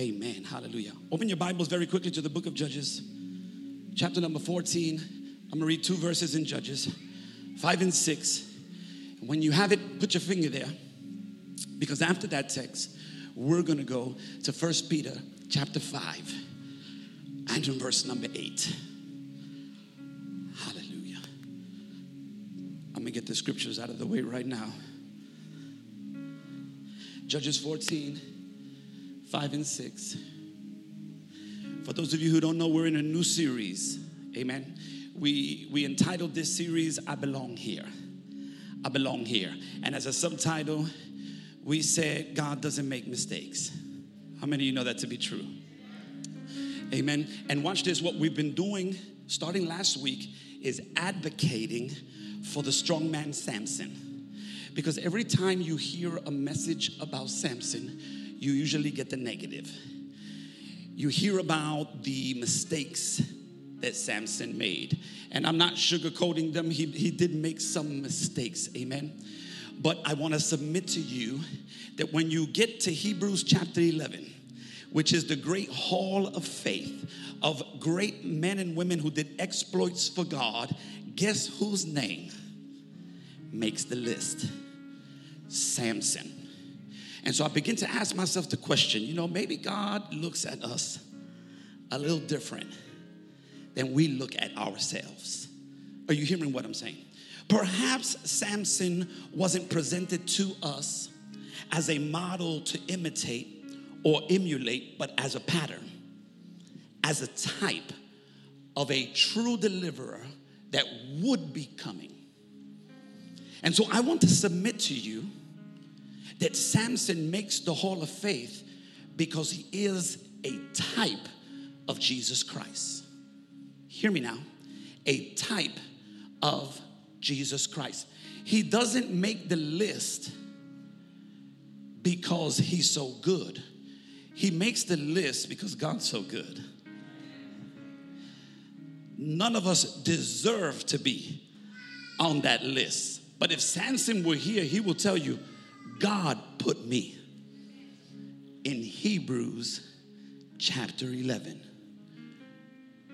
Amen. Hallelujah. Open your Bibles very quickly to the book of Judges, chapter number 14. I'm going to read two verses in Judges, 5 and 6. When you have it, put your finger there. Because after that text, we're going to go to 1 Peter chapter 5 and in verse number 8. Hallelujah. I'm going to get the scriptures out of the way right now. Judges 14, 5 and 6. For those of you who don't know, we're in a new series. Amen. We, we entitled this series, I Belong Here. I Belong Here. And as a subtitle, we said, God doesn't make mistakes. How many of you know that to be true? Amen. And watch this what we've been doing starting last week is advocating for the strong man Samson. Because every time you hear a message about Samson, you usually get the negative. You hear about the mistakes that Samson made. And I'm not sugarcoating them, he, he did make some mistakes. Amen. But I want to submit to you that when you get to Hebrews chapter 11, which is the great hall of faith of great men and women who did exploits for God, guess whose name makes the list? Samson. And so I begin to ask myself the question you know, maybe God looks at us a little different than we look at ourselves. Are you hearing what I'm saying? Perhaps Samson wasn't presented to us as a model to imitate or emulate, but as a pattern, as a type of a true deliverer that would be coming. And so I want to submit to you that Samson makes the hall of faith because he is a type of Jesus Christ. Hear me now. A type of Jesus Christ. He doesn't make the list because he's so good. He makes the list because God's so good. None of us deserve to be on that list. But if Samson were here, he will tell you, God put me in Hebrews chapter 11.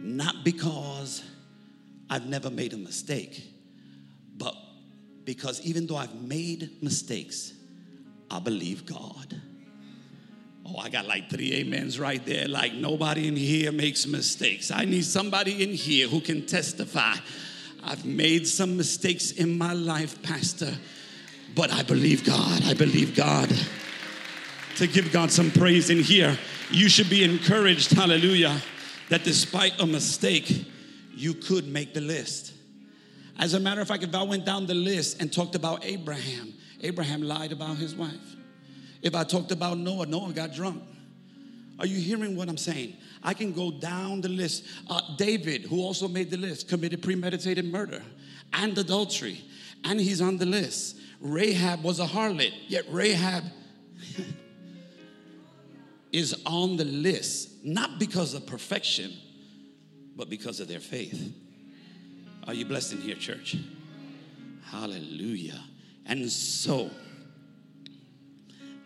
Not because I've never made a mistake, but because even though I've made mistakes, I believe God. Oh, I got like three amens right there. Like nobody in here makes mistakes. I need somebody in here who can testify. I've made some mistakes in my life, Pastor, but I believe God. I believe God. To give God some praise in here, you should be encouraged, hallelujah, that despite a mistake, you could make the list. As a matter of fact, if I went down the list and talked about Abraham, Abraham lied about his wife. If I talked about Noah, Noah got drunk. Are you hearing what I'm saying? I can go down the list. Uh, David, who also made the list, committed premeditated murder and adultery, and he's on the list. Rahab was a harlot, yet Rahab is on the list, not because of perfection, but because of their faith. Are you blessed in here, church? Hallelujah. And so,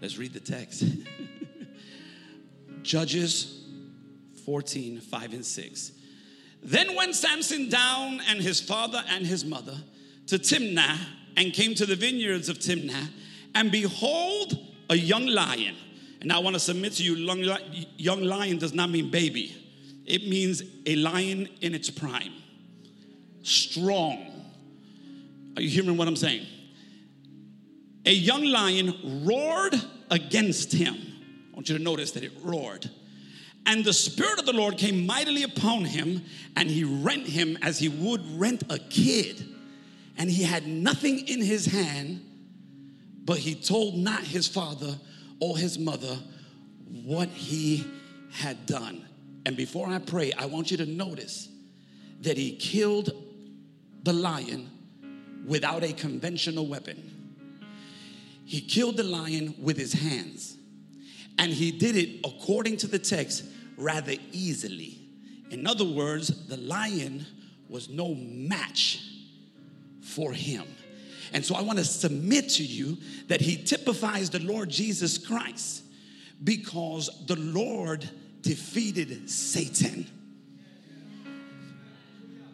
let's read the text. Judges 14, 5 and 6. Then went Samson down and his father and his mother to Timnah and came to the vineyards of Timnah, and behold, a young lion. And I want to submit to you young lion does not mean baby, it means a lion in its prime, strong. Are you hearing what I'm saying? A young lion roared against him. I want you to notice that it roared. And the Spirit of the Lord came mightily upon him, and he rent him as he would rent a kid. And he had nothing in his hand, but he told not his father or his mother what he had done. And before I pray, I want you to notice that he killed the lion without a conventional weapon. He killed the lion with his hands. And he did it according to the text rather easily. In other words, the lion was no match for him. And so I want to submit to you that he typifies the Lord Jesus Christ Because the Lord defeated Satan.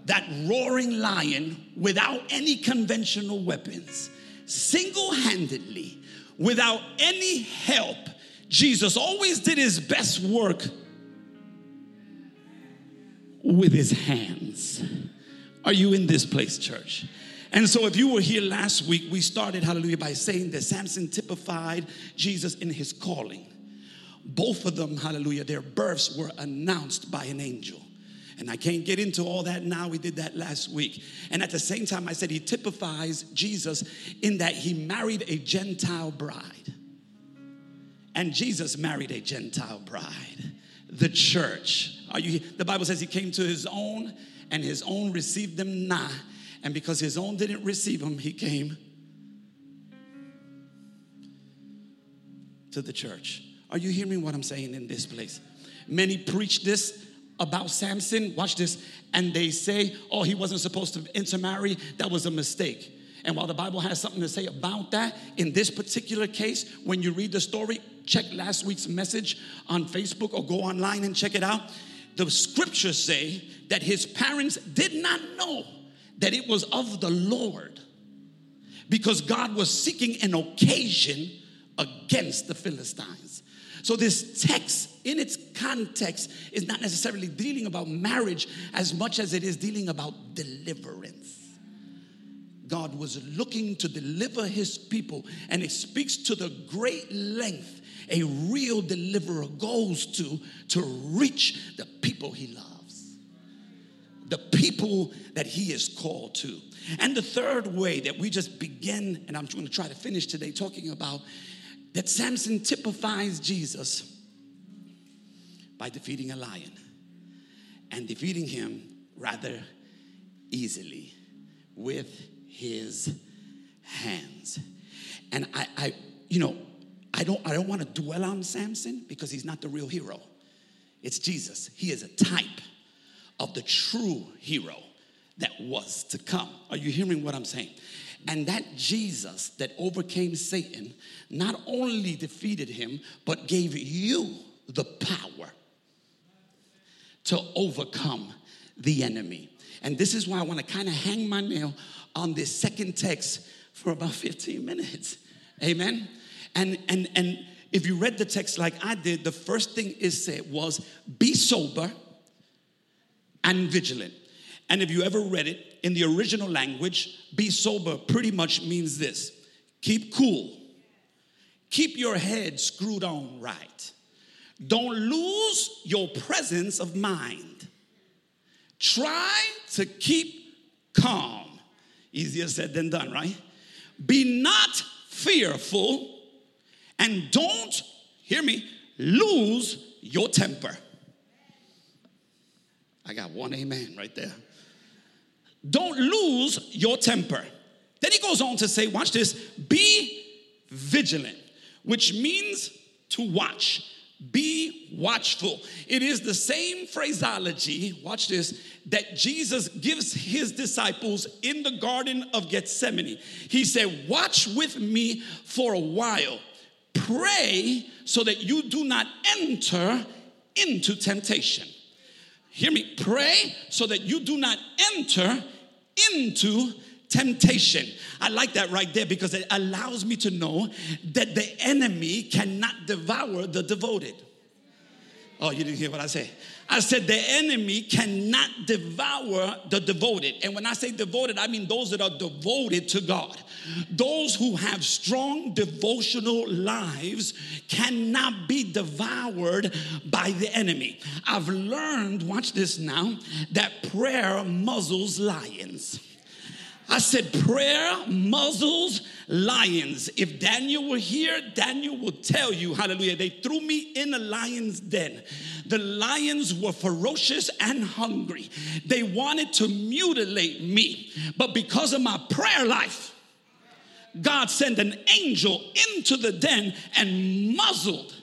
That roaring lion without any conventional weapons, single handedly, without any help. Jesus always did his best work with his hands. Are you in this place, church? And so, if you were here last week, we started, hallelujah, by saying that Samson typified Jesus in his calling. Both of them, hallelujah, their births were announced by an angel. And I can't get into all that now. We did that last week. And at the same time, I said he typifies Jesus in that he married a Gentile bride. And Jesus married a Gentile bride, the church. Are you the Bible says he came to his own and his own received them not. And because his own didn't receive him, he came to the church. Are you hearing what I'm saying in this place? Many preach this about Samson, watch this, and they say, oh, he wasn't supposed to intermarry. That was a mistake. And while the Bible has something to say about that, in this particular case, when you read the story, check last week's message on Facebook or go online and check it out. The scriptures say that his parents did not know that it was of the Lord because God was seeking an occasion against the Philistines. So, this text, in its context, is not necessarily dealing about marriage as much as it is dealing about deliverance. God was looking to deliver his people, and it speaks to the great length a real deliverer goes to to reach the people he loves, the people that he is called to. And the third way that we just begin, and I'm going to try to finish today talking about that Samson typifies Jesus by defeating a lion and defeating him rather easily with his hands. And I, I you know, I don't, I don't want to dwell on Samson because he's not the real hero. It's Jesus. He is a type of the true hero that was to come. Are you hearing what I'm saying? And that Jesus that overcame Satan not only defeated him, but gave you the power to overcome the enemy. And this is why I want to kind of hang my nail on this second text for about 15 minutes. Amen. And and and if you read the text like I did, the first thing it said was be sober and vigilant. And if you ever read it in the original language, be sober pretty much means this keep cool, keep your head screwed on right. Don't lose your presence of mind. Try to keep calm. Easier said than done, right? Be not fearful and don't, hear me, lose your temper. I got one amen right there. Don't lose your temper. Then he goes on to say, watch this, be vigilant, which means to watch. Be watchful. It is the same phraseology, watch this, that Jesus gives his disciples in the Garden of Gethsemane. He said, Watch with me for a while. Pray so that you do not enter into temptation. Hear me, pray so that you do not enter into temptation. I like that right there because it allows me to know that the enemy cannot devour the devoted. Oh, you didn't hear what I said. I said the enemy cannot devour the devoted. And when I say devoted, I mean those that are devoted to God. Those who have strong devotional lives cannot be devoured by the enemy. I've learned, watch this now, that prayer muzzles lions. I said, prayer muzzles lions. If Daniel were here, Daniel would tell you, hallelujah, they threw me in a lion's den. The lions were ferocious and hungry. They wanted to mutilate me. But because of my prayer life, God sent an angel into the den and muzzled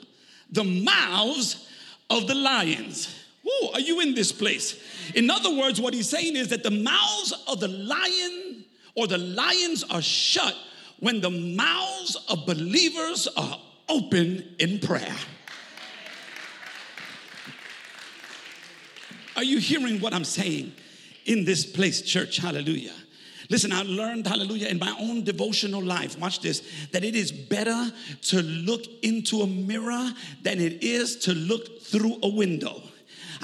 the mouths of the lions. Who are you in this place? In other words, what he's saying is that the mouths of the lion or the lions are shut when the mouths of believers are open in prayer. Are you hearing what I'm saying in this place, church? Hallelujah. Listen, I learned, hallelujah, in my own devotional life, watch this, that it is better to look into a mirror than it is to look through a window.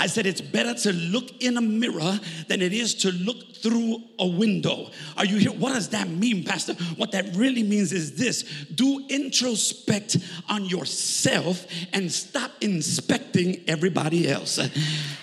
I said it's better to look in a mirror than it is to look through a window. Are you here? What does that mean, Pastor? What that really means is this do introspect on yourself and stop inspecting everybody else.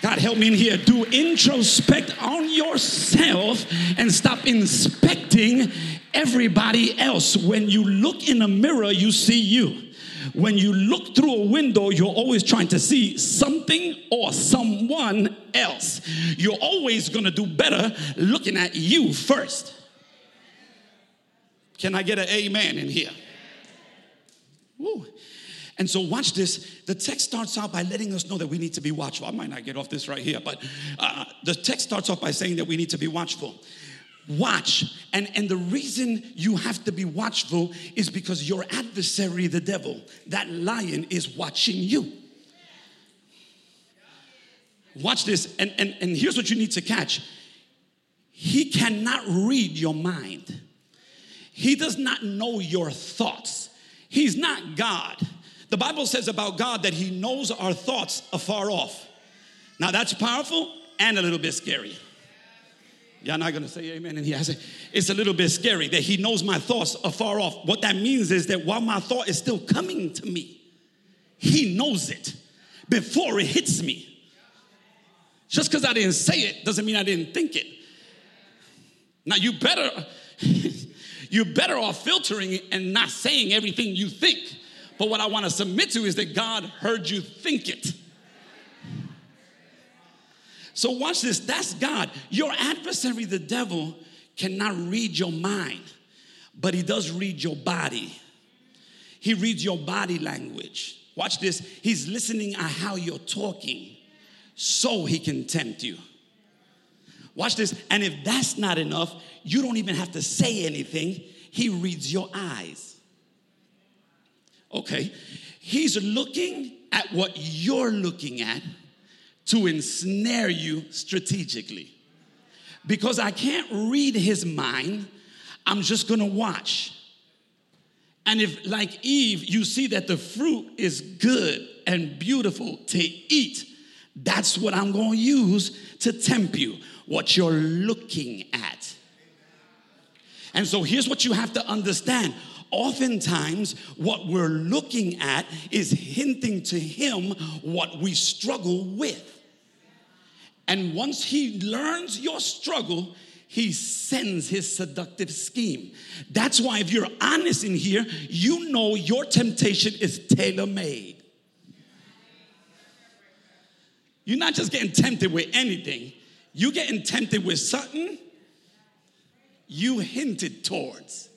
God, help me in here. Do introspect on yourself and stop inspecting everybody else. When you look in a mirror, you see you when you look through a window, you're always trying to see something or someone else. You're always going to do better looking at you first. Can I get an amen in here? Woo. And so, watch this. The text starts out by letting us know that we need to be watchful. I might not get off this right here, but uh, the text starts off by saying that we need to be watchful watch. And, and the reason you have to be watchful is because your adversary, the devil, that lion, is watching you. Watch this, and, and, and here's what you need to catch He cannot read your mind, He does not know your thoughts. He's not God. The Bible says about God that He knows our thoughts afar off. Now, that's powerful and a little bit scary. Y'all not gonna say amen. And he has it. it's a little bit scary that he knows my thoughts afar off. What that means is that while my thought is still coming to me, he knows it before it hits me. Just because I didn't say it doesn't mean I didn't think it. Now you better, you're better off filtering and not saying everything you think. But what I want to submit to is that God heard you think it. So, watch this. That's God. Your adversary, the devil, cannot read your mind, but he does read your body. He reads your body language. Watch this. He's listening at how you're talking so he can tempt you. Watch this. And if that's not enough, you don't even have to say anything. He reads your eyes. Okay. He's looking at what you're looking at to ensnare you strategically. Because I can't read his mind, I'm just gonna watch. And if, like Eve, you see that the fruit is good and beautiful to eat, that's what I'm gonna use to tempt you, what you're looking at. And so here's what you have to understand oftentimes what we're looking at is hinting to him what we struggle with. And once he learns your struggle, he sends his seductive scheme. That's why, if you're honest in here, you know your temptation is tailor made. You're not just getting tempted with anything, you're getting tempted with something you hinted towards.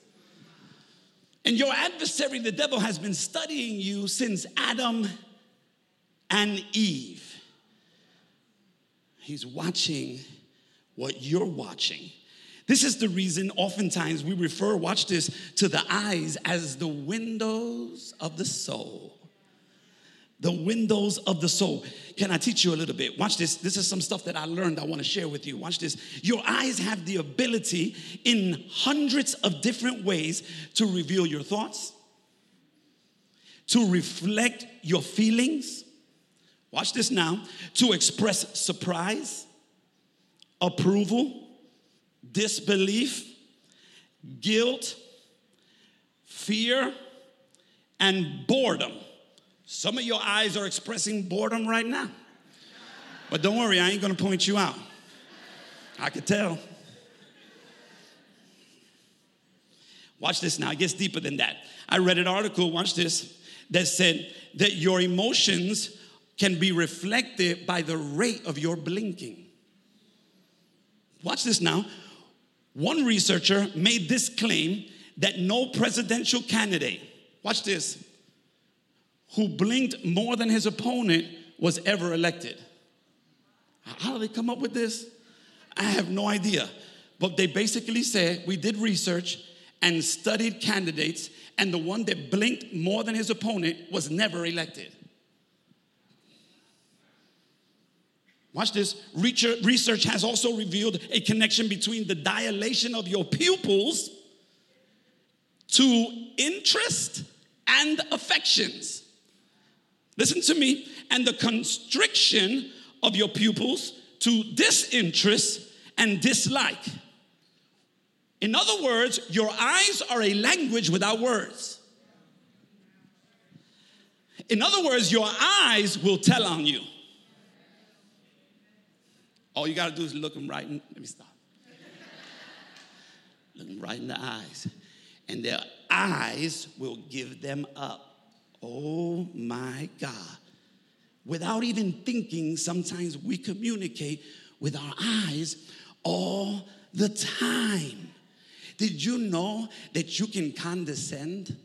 And your adversary, the devil, has been studying you since Adam and Eve. He's watching what you're watching. This is the reason oftentimes we refer, watch this, to the eyes as the windows of the soul. The windows of the soul. Can I teach you a little bit? Watch this. This is some stuff that I learned I want to share with you. Watch this. Your eyes have the ability in hundreds of different ways to reveal your thoughts, to reflect your feelings, watch this now, to express surprise, approval, disbelief, guilt, fear, and boredom. Some of your eyes are expressing boredom right now. But don't worry, I ain't gonna point you out. I could tell. Watch this now, it gets deeper than that. I read an article, watch this, that said that your emotions can be reflected by the rate of your blinking. Watch this now. One researcher made this claim that no presidential candidate, watch this, who blinked more than his opponent was ever elected. How did they come up with this? I have no idea. But they basically said we did research and studied candidates, and the one that blinked more than his opponent was never elected. Watch this. Research has also revealed a connection between the dilation of your pupils to interest and affections. Listen to me. And the constriction of your pupils to disinterest and dislike. In other words, your eyes are a language without words. In other words, your eyes will tell on you. All you got to do is look them right in, let me stop. look them right in the eyes. And their eyes will give them up. Oh my God. Without even thinking, sometimes we communicate with our eyes all the time. Did you know that you can condescend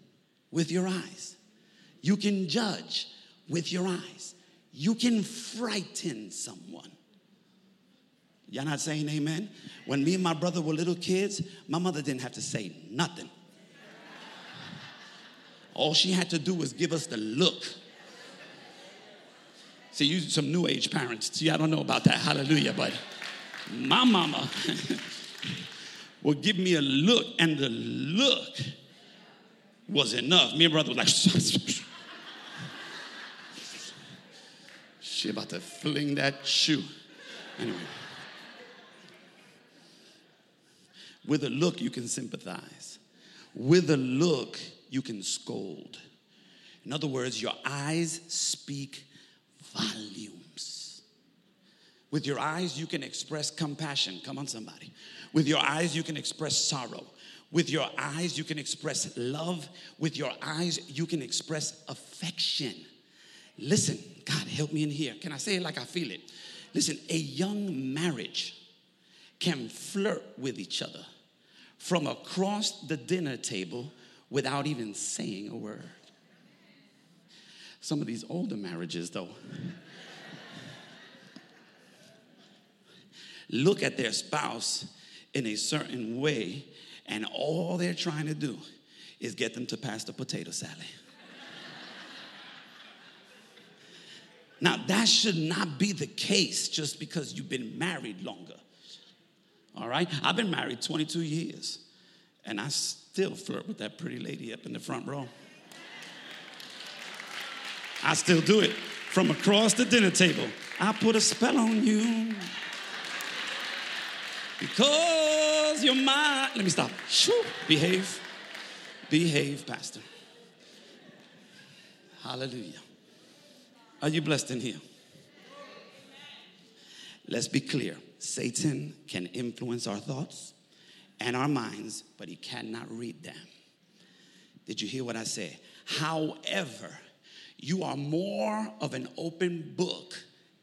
with your eyes? You can judge with your eyes. You can frighten someone. Y'all not saying amen? When me and my brother were little kids, my mother didn't have to say nothing. All she had to do was give us the look. See, you some new age parents. See, I don't know about that. Hallelujah. But my mama would give me a look, and the look was enough. Me and brother was like, she about to fling that shoe. Anyway. With a look, you can sympathize. With a look, you can scold. In other words, your eyes speak volumes. With your eyes, you can express compassion. Come on, somebody. With your eyes, you can express sorrow. With your eyes, you can express love. With your eyes, you can express affection. Listen, God, help me in here. Can I say it like I feel it? Listen, a young marriage can flirt with each other from across the dinner table without even saying a word. Some of these older marriages, though, look at their spouse in a certain way, and all they're trying to do is get them to pass the potato salad. now, that should not be the case just because you've been married longer. All right? I've been married 22 years, and I still flirt with that pretty lady up in the front row. I still do it from across the dinner table. I put a spell on you because you're mine. Let me stop. Shoo. Behave. Behave, Pastor. Hallelujah. Are you blessed in here? Let's be clear. Satan can influence our thoughts and our minds, but he cannot read them. Did you hear what I said? However, you are more of an open book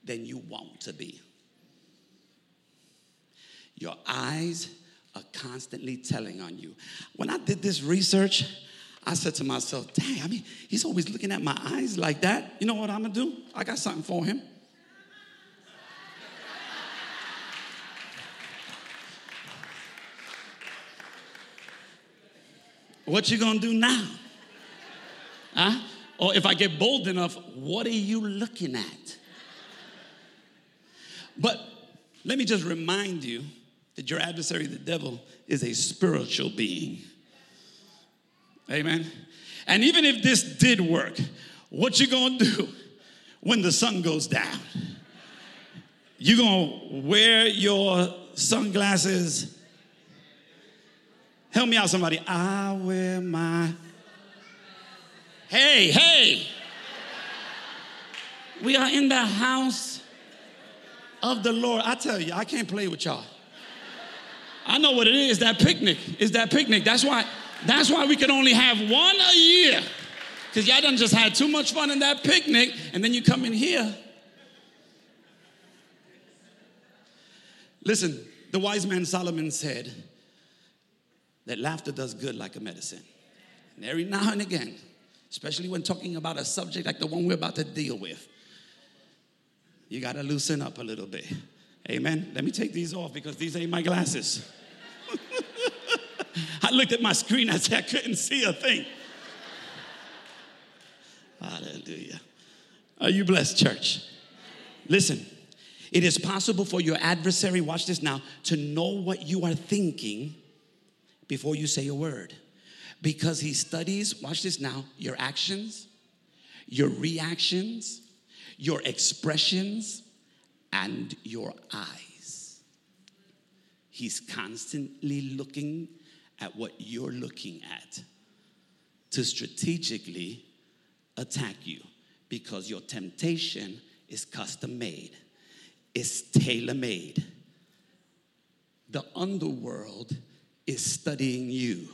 than you want to be. Your eyes are constantly telling on you. When I did this research, I said to myself, dang, I mean, he's always looking at my eyes like that. You know what I'm gonna do? I got something for him. What you gonna do now? Huh? Or if I get bold enough, what are you looking at? But let me just remind you that your adversary, the devil, is a spiritual being. Amen. And even if this did work, what you gonna do when the sun goes down? You gonna wear your sunglasses Help me out, somebody. I wear my. Hey, hey. We are in the house of the Lord. I tell you, I can't play with y'all. I know what it is. That picnic is that picnic. That's why. That's why we can only have one a year. Because y'all done just had too much fun in that picnic, and then you come in here. Listen, the wise man Solomon said, that laughter does good like a medicine. And every now and again, especially when talking about a subject like the one we're about to deal with, you got to loosen up a little bit. Amen. Let me take these off because these ain't my glasses. I looked at my screen, I said I couldn't see a thing. Hallelujah. Are you blessed, church? Listen, It is possible for your adversary, watch this now, to know what you are thinking before you say a word. Because he studies, watch this now, your actions, your reactions, your expressions, and your eyes. He's constantly looking at what you're looking at to strategically attack you because your temptation is custom made, it's tailor made. The underworld is studying you.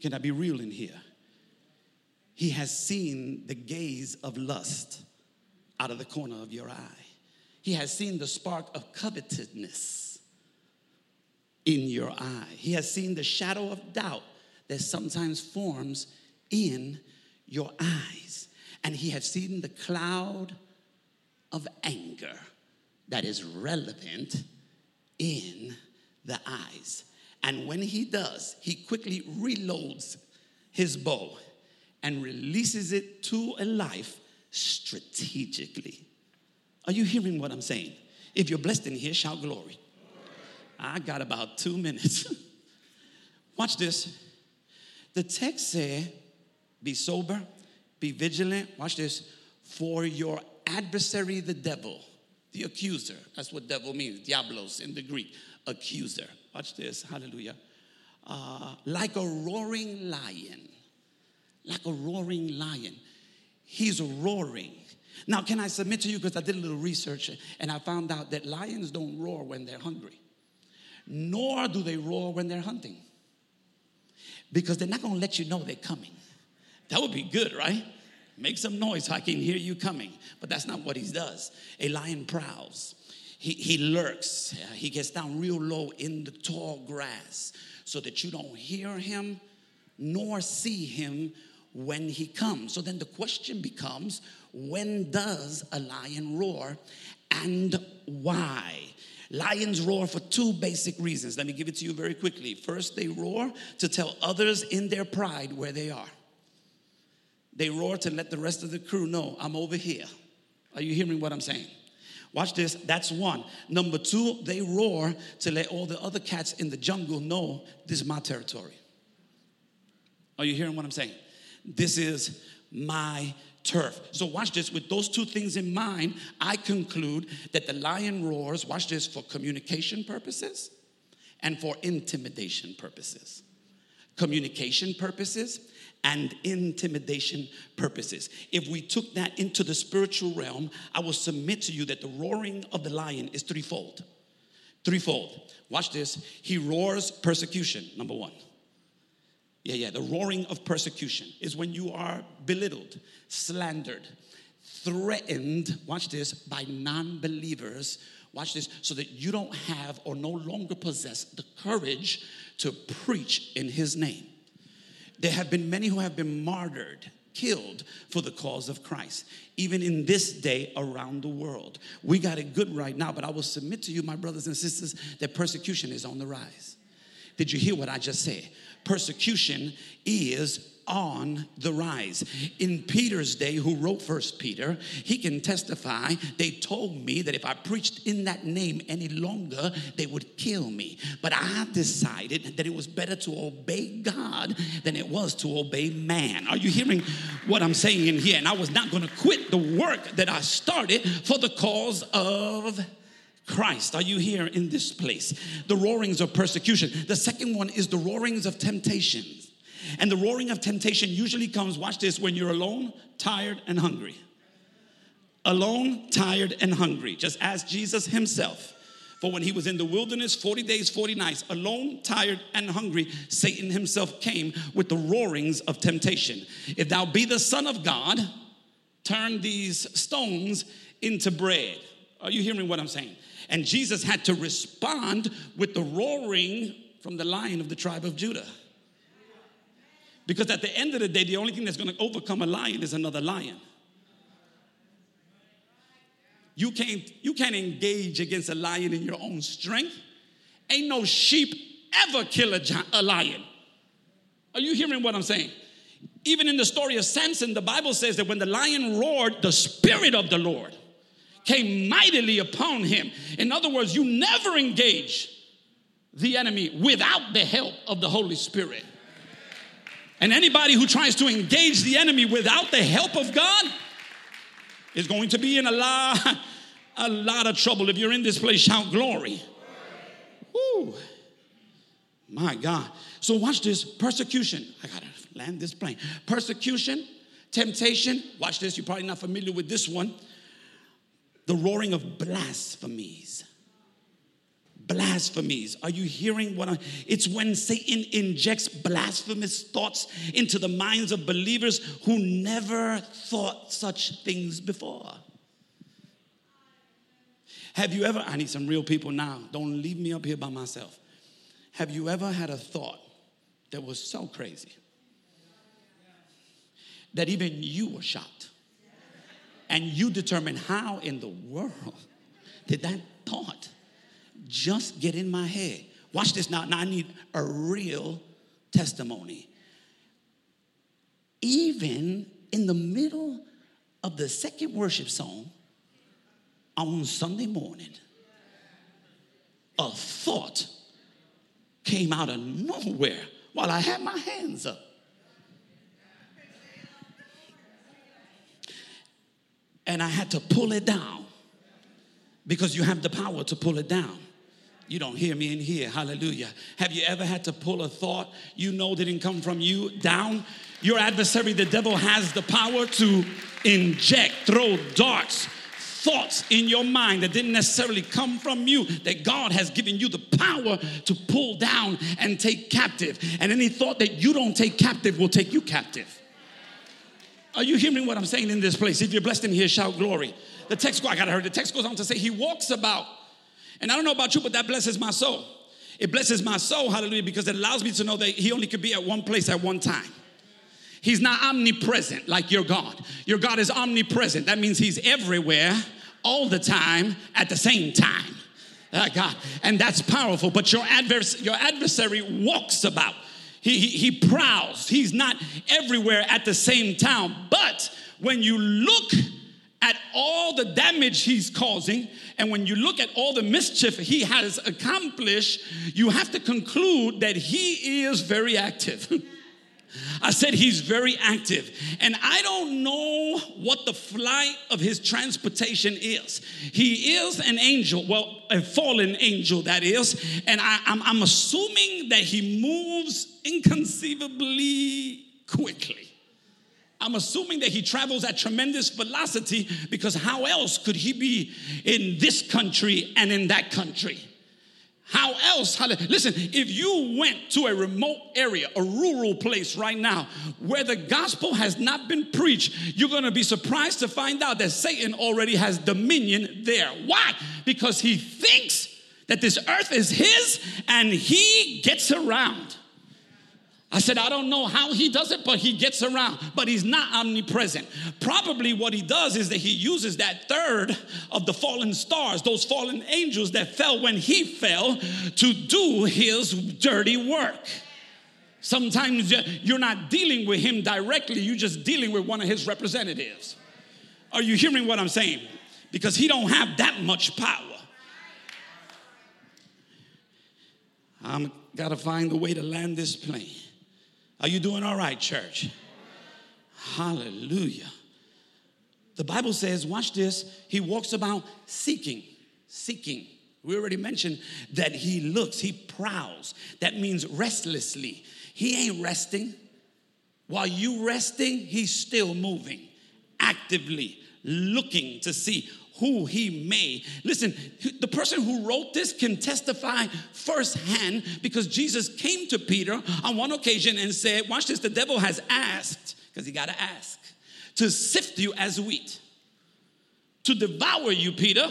Can I be real in here? He has seen the gaze of lust out of the corner of your eye. He has seen the spark of covetousness in your eye. He has seen the shadow of doubt that sometimes forms in your eyes. And he has seen the cloud of anger that is relevant in the eyes. And when he does, he quickly reloads his bow and releases it to a life strategically. Are you hearing what I'm saying? If you're blessed in here, shout glory. I got about two minutes. Watch this. The text say, be sober, be vigilant. Watch this. For your adversary, the devil, the accuser. That's what devil means. Diablos in the Greek. Accuser. Watch this. Hallelujah. Uh, like a roaring lion. Like a roaring lion. He's roaring. Now, can I submit to you because I did a little research and I found out that lions don't roar when they're hungry, nor do they roar when they're hunting because they're not going to let you know they're coming. That would be good, right? Make some noise so I can hear you coming. But that's not what he does. A lion prowls. He, he lurks. He gets down real low in the tall grass so that you don't hear him nor see him when he comes. So then the question becomes when does a lion roar and why? Lions roar for two basic reasons. Let me give it to you very quickly. First, they roar to tell others in their pride where they are. They roar to let the rest of the crew know, I'm over here. Are you hearing what I'm saying? Watch this, that's one. Number two, they roar to let all the other cats in the jungle know this is my territory. Are you hearing what I'm saying? This is my turf. So, watch this. With those two things in mind, I conclude that the lion roars, watch this, for communication purposes and for intimidation purposes. Communication purposes and intimidation purposes. If we took that into the spiritual realm, I will submit to you that the roaring of the lion is threefold. Threefold. Watch this. He roars persecution, number one. Yeah, yeah. The roaring of persecution is when you are belittled, slandered, threatened, watch this, by non believers. Watch this, so that you don't have or no longer possess the courage to preach in his name. There have been many who have been martyred, killed for the cause of Christ, even in this day around the world. We got it good right now, but I will submit to you, my brothers and sisters, that persecution is on the rise. Did you hear what I just said? Persecution is on the rise. In Peter's day, who wrote First Peter, he can testify. They told me that if I preached in that name any longer, they would kill me. But I decided that it was better to obey God than it was to obey man. Are you hearing what I'm saying in here? And I was not going to quit the work that I started for the cause of Christ. Are you here in this place? The roarings of persecution. The second one is the roarings of temptations. And the roaring of temptation usually comes, watch this, when you're alone, tired, and hungry. Alone, tired, and hungry. Just ask Jesus himself. For when he was in the wilderness 40 days, 40 nights, alone, tired, and hungry, Satan himself came with the roarings of temptation. If thou be the Son of God, turn these stones into bread. Are you hearing what I'm saying? And Jesus had to respond with the roaring from the lion of the tribe of Judah. Because at the end of the day, the only thing that's going to overcome a lion is another lion. You can't, you can't engage against a lion in your own strength. Ain't no sheep ever kill a, a lion. Are you hearing what I'm saying? Even in the story of Samson, the Bible says that when the lion roared, the Spirit of the Lord came mightily upon him. In other words, you never engage the enemy without the help of the Holy Spirit. And anybody who tries to engage the enemy without the help of God is going to be in a lot, a lot of trouble. If you're in this place, shout glory. Woo. My God. So watch this persecution. I gotta land this plane. Persecution, temptation. Watch this. You're probably not familiar with this one. The roaring of blasphemies blasphemies. Are you hearing what I It's when Satan injects blasphemous thoughts into the minds of believers who never thought such things before. Have you ever I need some real people now. Don't leave me up here by myself. Have you ever had a thought that was so crazy that even you were shocked? And you determined how in the world did that thought just get in my head. Watch this now. Now I need a real testimony. Even in the middle of the second worship song on Sunday morning, a thought came out of nowhere while I had my hands up. And I had to pull it down because you have the power to pull it down. You don't hear me in here. Hallelujah. Have you ever had to pull a thought you know didn't come from you down? Your adversary, the devil, has the power to inject, throw darts, thoughts in your mind that didn't necessarily come from you, that God has given you the power to pull down and take captive. And any thought that you don't take captive will take you captive. Are you hearing what I'm saying in this place? If you're blessed in here, shout glory. The text, I gotta hear the text goes on to say, He walks about and I don't know about you, but that blesses my soul. It blesses my soul, hallelujah, because it allows me to know that He only could be at one place at one time. He's not omnipresent like your God. Your God is omnipresent. That means He's everywhere, all the time, at the same time. Uh, God, and that's powerful. But your adversary, your adversary walks about. He, he, he prowls. He's not everywhere at the same time. But when you look at all the damage he's causing, and when you look at all the mischief he has accomplished, you have to conclude that he is very active. I said he's very active. And I don't know what the flight of his transportation is. He is an angel, well, a fallen angel, that is. And I, am assuming that he moves inconceivably quickly. I'm assuming that he travels at tremendous velocity because how else could he be in this country and in that country? How else? Listen, if you went to a remote area, a rural place right now, where the gospel has not been preached, you're gonna be surprised to find out that Satan already has dominion there. Why? Because he thinks that this earth is his and he gets around. I said, I don't know how he does it, but he gets around. But he's not omnipresent. Probably what he does is that he uses that third of the fallen stars, those fallen angels that fell when he fell, to do his dirty work. Sometimes you're not dealing with him directly, you're just dealing with one of his representatives. Are you hearing what I'm saying? Because he don't have that much power. I'm got to find a way to land this plane. Are you doing all right, church? Hallelujah. The Bible says, watch this, he walks about seeking, seeking. We already mentioned that he looks, he prowls. That means restlessly. He ain't resting. While you resting, he's still moving, actively looking to see who he may. Listen, the person who wrote this can testify firsthand because Jesus came to Peter on one occasion and said, Watch this, the devil has asked, because he got to ask, to sift you as wheat, to devour you, Peter.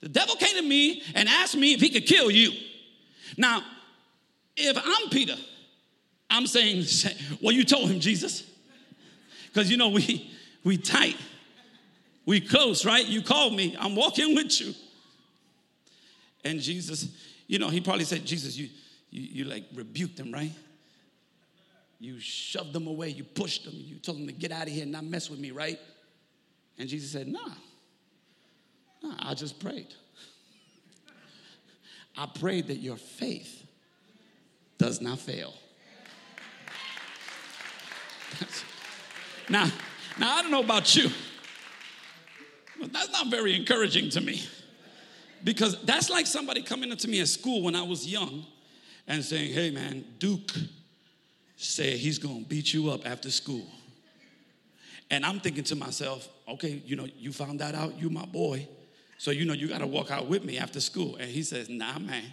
The devil came to me and asked me if he could kill you. Now, if I'm Peter, I'm saying, well, you told him, Jesus. Because you know, we we tight. We close, right? You called me. I'm walking with you. And Jesus, you know, he probably said, Jesus, you, you, you like rebuked them, right? You shoved them away. You pushed them. You told them to get out of here and not mess with me, right? And Jesus said, nah. nah I just prayed. I prayed that your faith does not fail. now, now I don't know about you, that's not very encouraging to me. Because that's like somebody coming up to me at school when I was young and saying, hey man, Duke said he's gonna beat you up after school. And I'm thinking to myself, okay, you know, you found that out, you my boy. So you know you gotta walk out with me after school. And he says, nah man,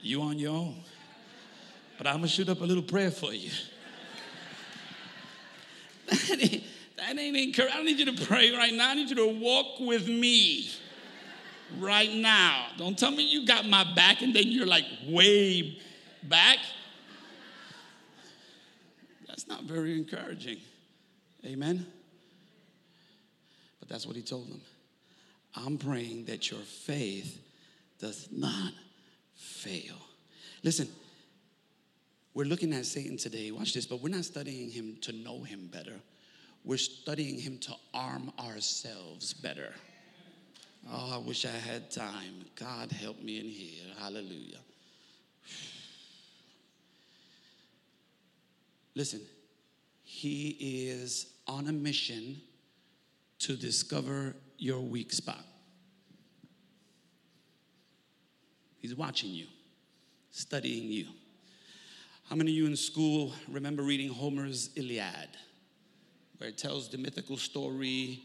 you on your own. But I'm gonna shoot up a little prayer for you. that ain't, encouraging. I don't need you to pray right now. I need you to walk with me right now. Don't tell me you got my back and then you're like way back. That's not very encouraging. Amen. But that's what he told them. I'm praying that your faith does not fail. Listen, we're looking at Satan today. Watch this, but we're not studying him to know him better. We're studying him to arm ourselves better. Oh, I wish I had time. God help me in here. Hallelujah. Listen, he is on a mission to discover your weak spot. He's watching you, studying you. How many of you in school remember reading Homer's Iliad, where it tells the mythical story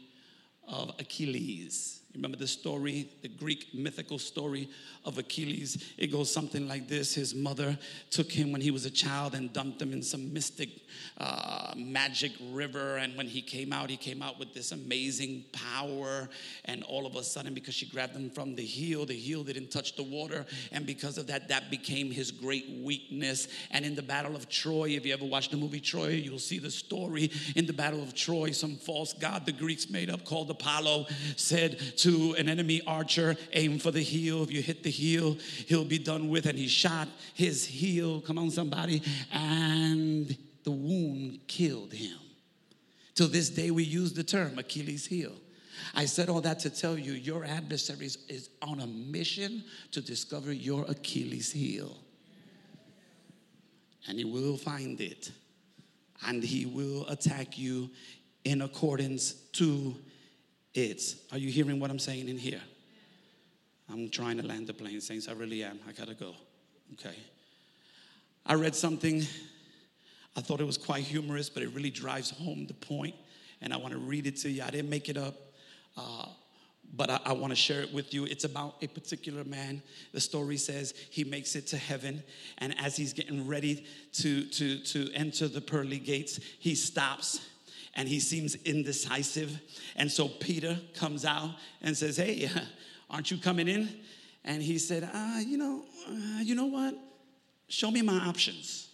of Achilles? Remember the story, the Greek mythical story of Achilles? It goes something like this His mother took him when he was a child and dumped him in some mystic uh, magic river. And when he came out, he came out with this amazing power. And all of a sudden, because she grabbed him from the heel, the heel didn't touch the water. And because of that, that became his great weakness. And in the Battle of Troy, if you ever watched the movie Troy, you'll see the story. In the Battle of Troy, some false god the Greeks made up called Apollo said, to an enemy archer, aim for the heel. If you hit the heel, he'll be done with. And he shot his heel, come on, somebody, and the wound killed him. Till this day, we use the term Achilles heel. I said all that to tell you your adversary is on a mission to discover your Achilles heel. And he will find it. And he will attack you in accordance to it's. Are you hearing what I'm saying in here? I'm trying to land the plane, saints. I really am. I gotta go. Okay. I read something. I thought it was quite humorous, but it really drives home the point, and I want to read it to you. I didn't make it up, uh, but I, I want to share it with you. It's about a particular man. The story says he makes it to heaven, and as he's getting ready to to to enter the pearly gates, he stops and he seems indecisive. And so Peter comes out and says, Hey, aren't you coming in? And he said, uh, You know, uh, you know what? Show me my options.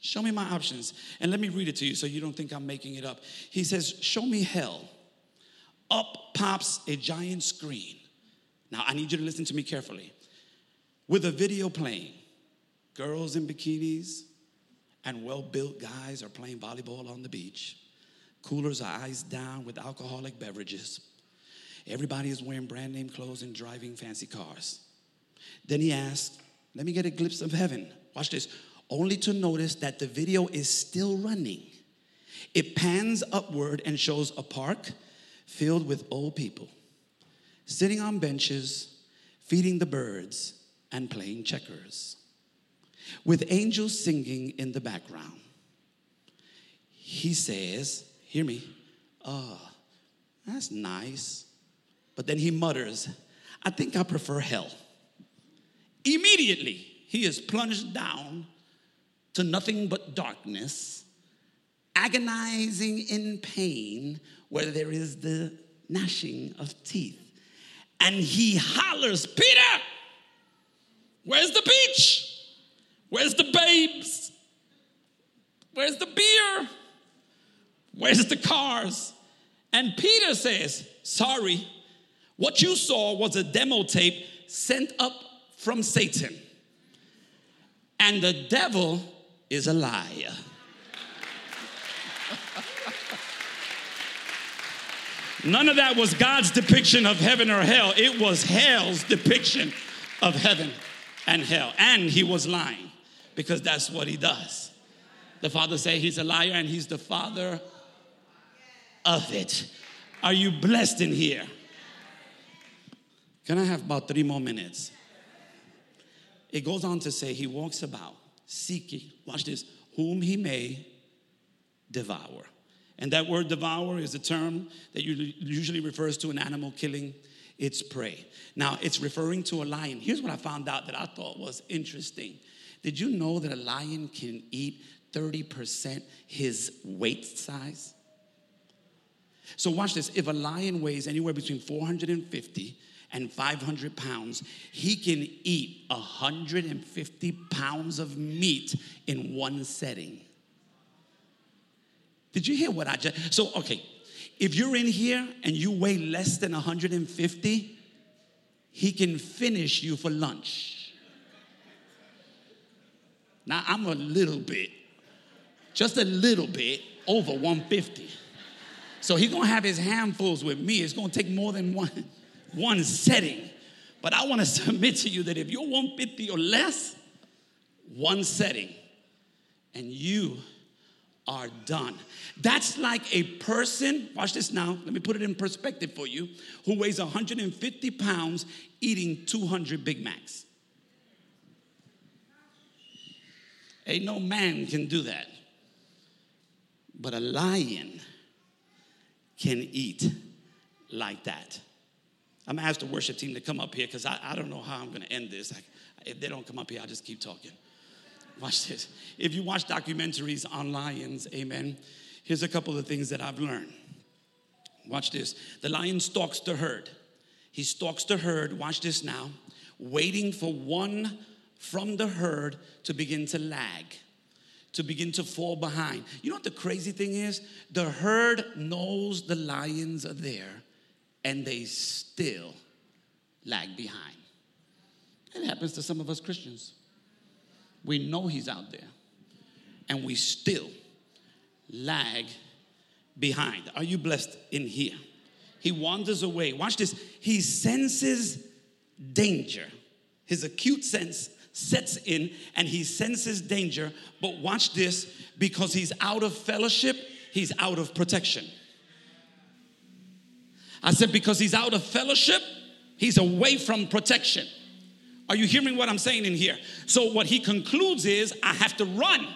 Show me my options. And let me read it to you so you don't think I'm making it up. He says, Show me hell. Up pops a giant screen. Now, I need you to listen to me carefully. With a video playing, girls in bikinis, and well built guys are playing volleyball on the beach. Coolers are iced down with alcoholic beverages. Everybody is wearing brand name clothes and driving fancy cars. Then he asked, Let me get a glimpse of heaven. Watch this. Only to notice that the video is still running. It pans upward and shows a park filled with old people sitting on benches, feeding the birds, and playing checkers with angels singing in the background. He says, Hear me, oh, that's nice. But then he mutters, I think I prefer hell. Immediately, he is plunged down to nothing but darkness, agonizing in pain where there is the gnashing of teeth. And he hollers, Peter, where's the beach? Where's the babes? Where's the beer? Where's the cars? And Peter says, Sorry, what you saw was a demo tape sent up from Satan. And the devil is a liar. None of that was God's depiction of heaven or hell. It was hell's depiction of heaven and hell. And he was lying because that's what he does. The father say he's a liar and he's the father of it. Are you blessed in here? Can I have about three more minutes? It goes on to say he walks about seeking, watch this, whom he may devour. And that word devour is a term that usually refers to an animal killing its prey. Now, it's referring to a lion. Here's what I found out that I thought was interesting. Did you know that a lion can eat 30% his weight size? So, watch this. If a lion weighs anywhere between 450 and 500 pounds, he can eat 150 pounds of meat in one setting. Did you hear what I just? So, okay, if you're in here and you weigh less than 150, he can finish you for lunch. Now, I'm a little bit, just a little bit over 150. So he's gonna have his handfuls with me. It's gonna take more than one, one setting. But I wanna submit to you that if you're 150 or less, one setting, and you are done. That's like a person, watch this now, let me put it in perspective for you, who weighs 150 pounds eating 200 Big Macs. Ain't no man can do that. But a lion can eat like that. I'm gonna ask the worship team to come up here because I, I don't know how I'm gonna end this. I, if they don't come up here, I'll just keep talking. Watch this. If you watch documentaries on lions, amen, here's a couple of things that I've learned. Watch this. The lion stalks the herd. He stalks the herd, watch this now, waiting for one from the herd to begin to lag to begin to fall behind. You know what the crazy thing is? The herd knows the lions are there and they still lag behind. It happens to some of us Christians. We know he's out there and we still lag behind. Are you blessed in here? He wanders away. Watch this. He senses danger. His acute sense sets in and he senses danger. But watch this because he's out of fellowship, he's out of protection. I said, because he's out of fellowship, he's away from protection. Are you hearing what I'm saying in here? So, what he concludes is, I have to run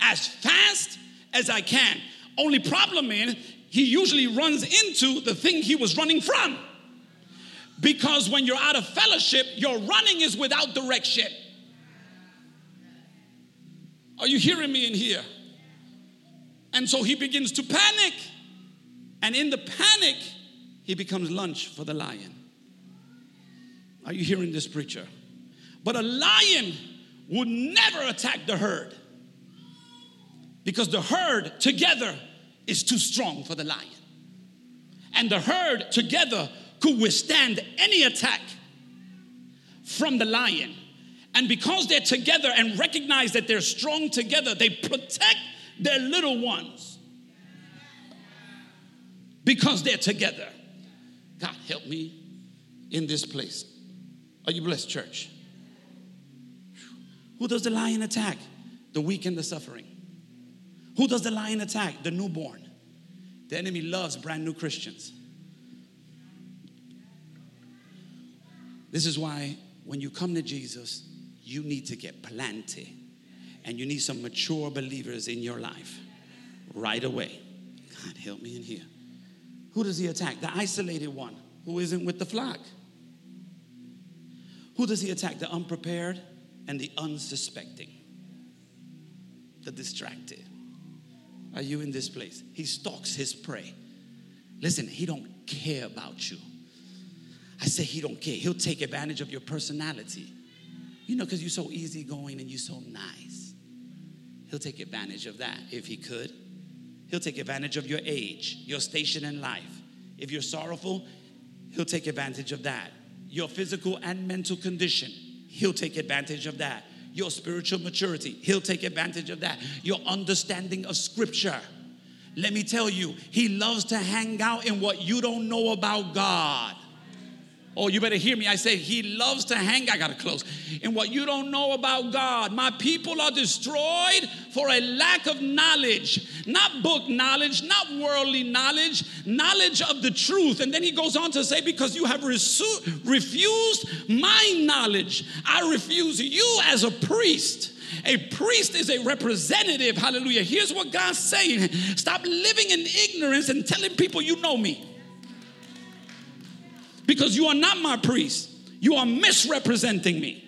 as fast as I can. Only problem is, he usually runs into the thing he was running from. Because when you're out of fellowship, your running is without direction. Are you hearing me in here? And so he begins to panic. And in the panic, he becomes lunch for the lion. Are you hearing this, preacher? But a lion would never attack the herd because the herd together is too strong for the lion. And the herd together could withstand any attack from the lion. And because they're together and recognize that they're strong together, they protect their little ones because they're together. God, help me in this place. Are you blessed, church? Who does the lion attack? The weak and the suffering. Who does the lion attack? The newborn. The enemy loves brand new Christians. This is why when you come to Jesus, you need to get planted and you need some mature believers in your life right away. God, help me in here. Who does he attack? The isolated one who isn't with the flock. Who does he attack? The unprepared and the unsuspecting, the distracted. Are you in this place? He stalks his prey. Listen, he don't care about you. I say he don't care. He'll take advantage of your personality. You know, because you're so easygoing and you're so nice. He'll take advantage of that if he could. He'll take advantage of your age, your station in life. If you're sorrowful, he'll take advantage of that. Your physical and mental condition, he'll take advantage of that. Your spiritual maturity, he'll take advantage of that. Your understanding of scripture, Let me tell you, he loves to hang out in what you don't know about God. Oh, you better hear me. I say he loves to hang. I gotta close. And what you don't know about God, my people are destroyed for a lack of knowledge, not book knowledge, not worldly knowledge, knowledge of the truth. And then he goes on to say, because you have resu- refused my knowledge, I refuse you as a priest. A priest is a representative. Hallelujah. Here's what God's saying stop living in ignorance and telling people you know me because you are not my priest. You are misrepresenting me.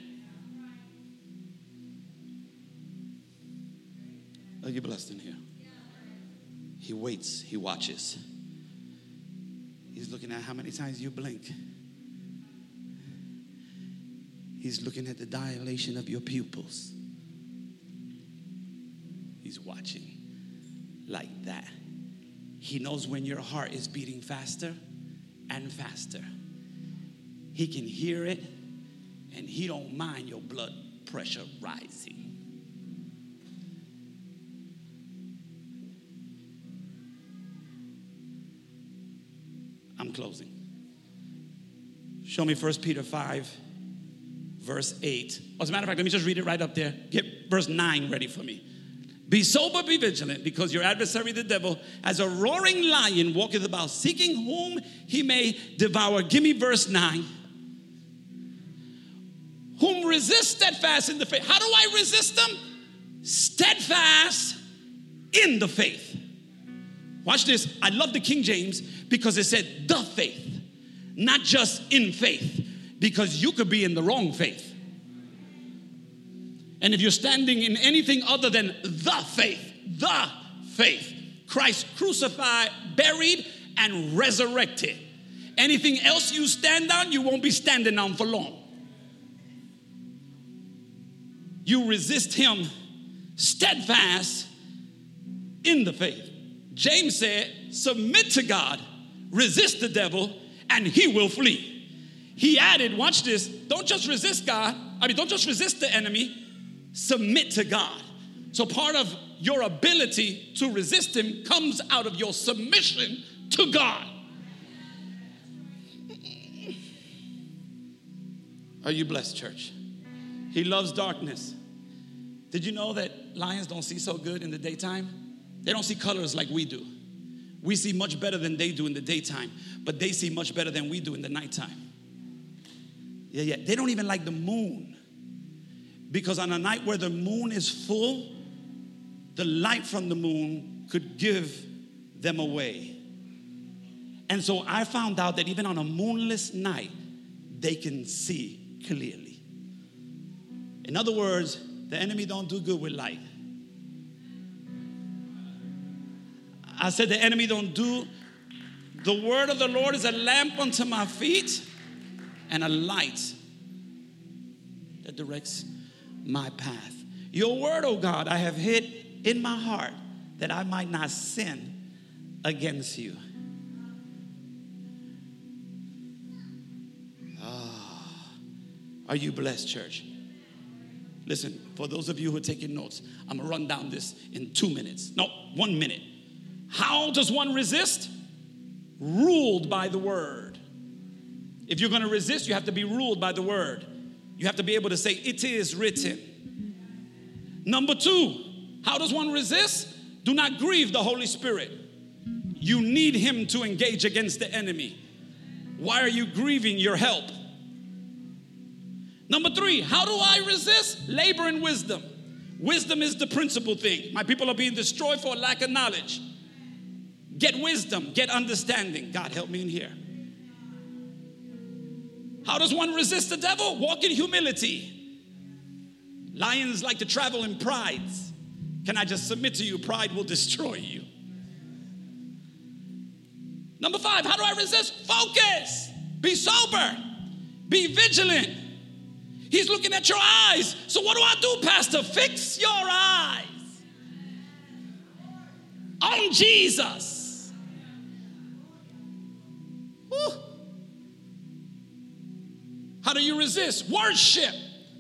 Are you blessed in here? He waits, he watches. He's looking at how many times you blink. He's looking at the dilation of your pupils. He's watching like that. He knows when your heart is beating faster and faster. He can hear it and he don't mind your blood pressure rising. I'm closing. Show me 1 Peter 5, verse 8. As a matter of fact, let me just read it right up there. Get verse 9 ready for me. Be sober, be vigilant, because your adversary, the devil, as a roaring lion, walketh about, seeking whom he may devour. Give me verse 9 whom resist steadfast in the faith. How do I resist them? Steadfast in the faith. Watch this. I love the King James because it said the faith, not just in faith, because you could be in the wrong faith. And if you're standing in anything other than the faith, the faith, Christ crucified, buried, and resurrected. Anything else you stand on, you won't be standing on for long. You resist him steadfast in the faith. James said, Submit to God, resist the devil, and he will flee. He added, Watch this, don't just resist God, I mean, don't just resist the enemy, submit to God. So part of your ability to resist him comes out of your submission to God. Are you blessed, church? He loves darkness. Did you know that lions don't see so good in the daytime? They don't see colors like we do. We see much better than they do in the daytime, but they see much better than we do in the nighttime. Yeah, yeah. They don't even like the moon. Because on a night where the moon is full, the light from the moon could give them away. And so I found out that even on a moonless night, they can see clearly. In other words, the enemy don't do good with light. I said the enemy don't do the word of the Lord is a lamp unto my feet and a light that directs my path. Your word, oh God, I have hid in my heart that I might not sin against you. Ah, are you blessed, church? Listen, for those of you who are taking notes, I'm gonna run down this in two minutes. No, one minute. How does one resist? Ruled by the word. If you're gonna resist, you have to be ruled by the word. You have to be able to say, It is written. Number two, how does one resist? Do not grieve the Holy Spirit. You need Him to engage against the enemy. Why are you grieving your help? Number three, how do I resist? Labor and wisdom. Wisdom is the principal thing. My people are being destroyed for lack of knowledge. Get wisdom, get understanding. God, help me in here. How does one resist the devil? Walk in humility. Lions like to travel in prides. Can I just submit to you? Pride will destroy you. Number five, how do I resist? Focus. Be sober. Be vigilant. He's looking at your eyes. So, what do I do, Pastor? Fix your eyes on Jesus. Whew. How do you resist? Worship.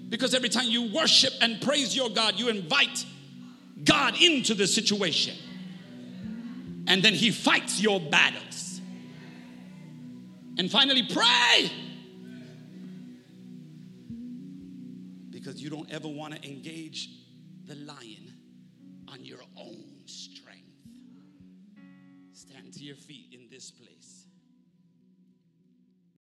Because every time you worship and praise your God, you invite God into the situation. And then he fights your battles. And finally, pray. Because you don't ever want to engage the lion on your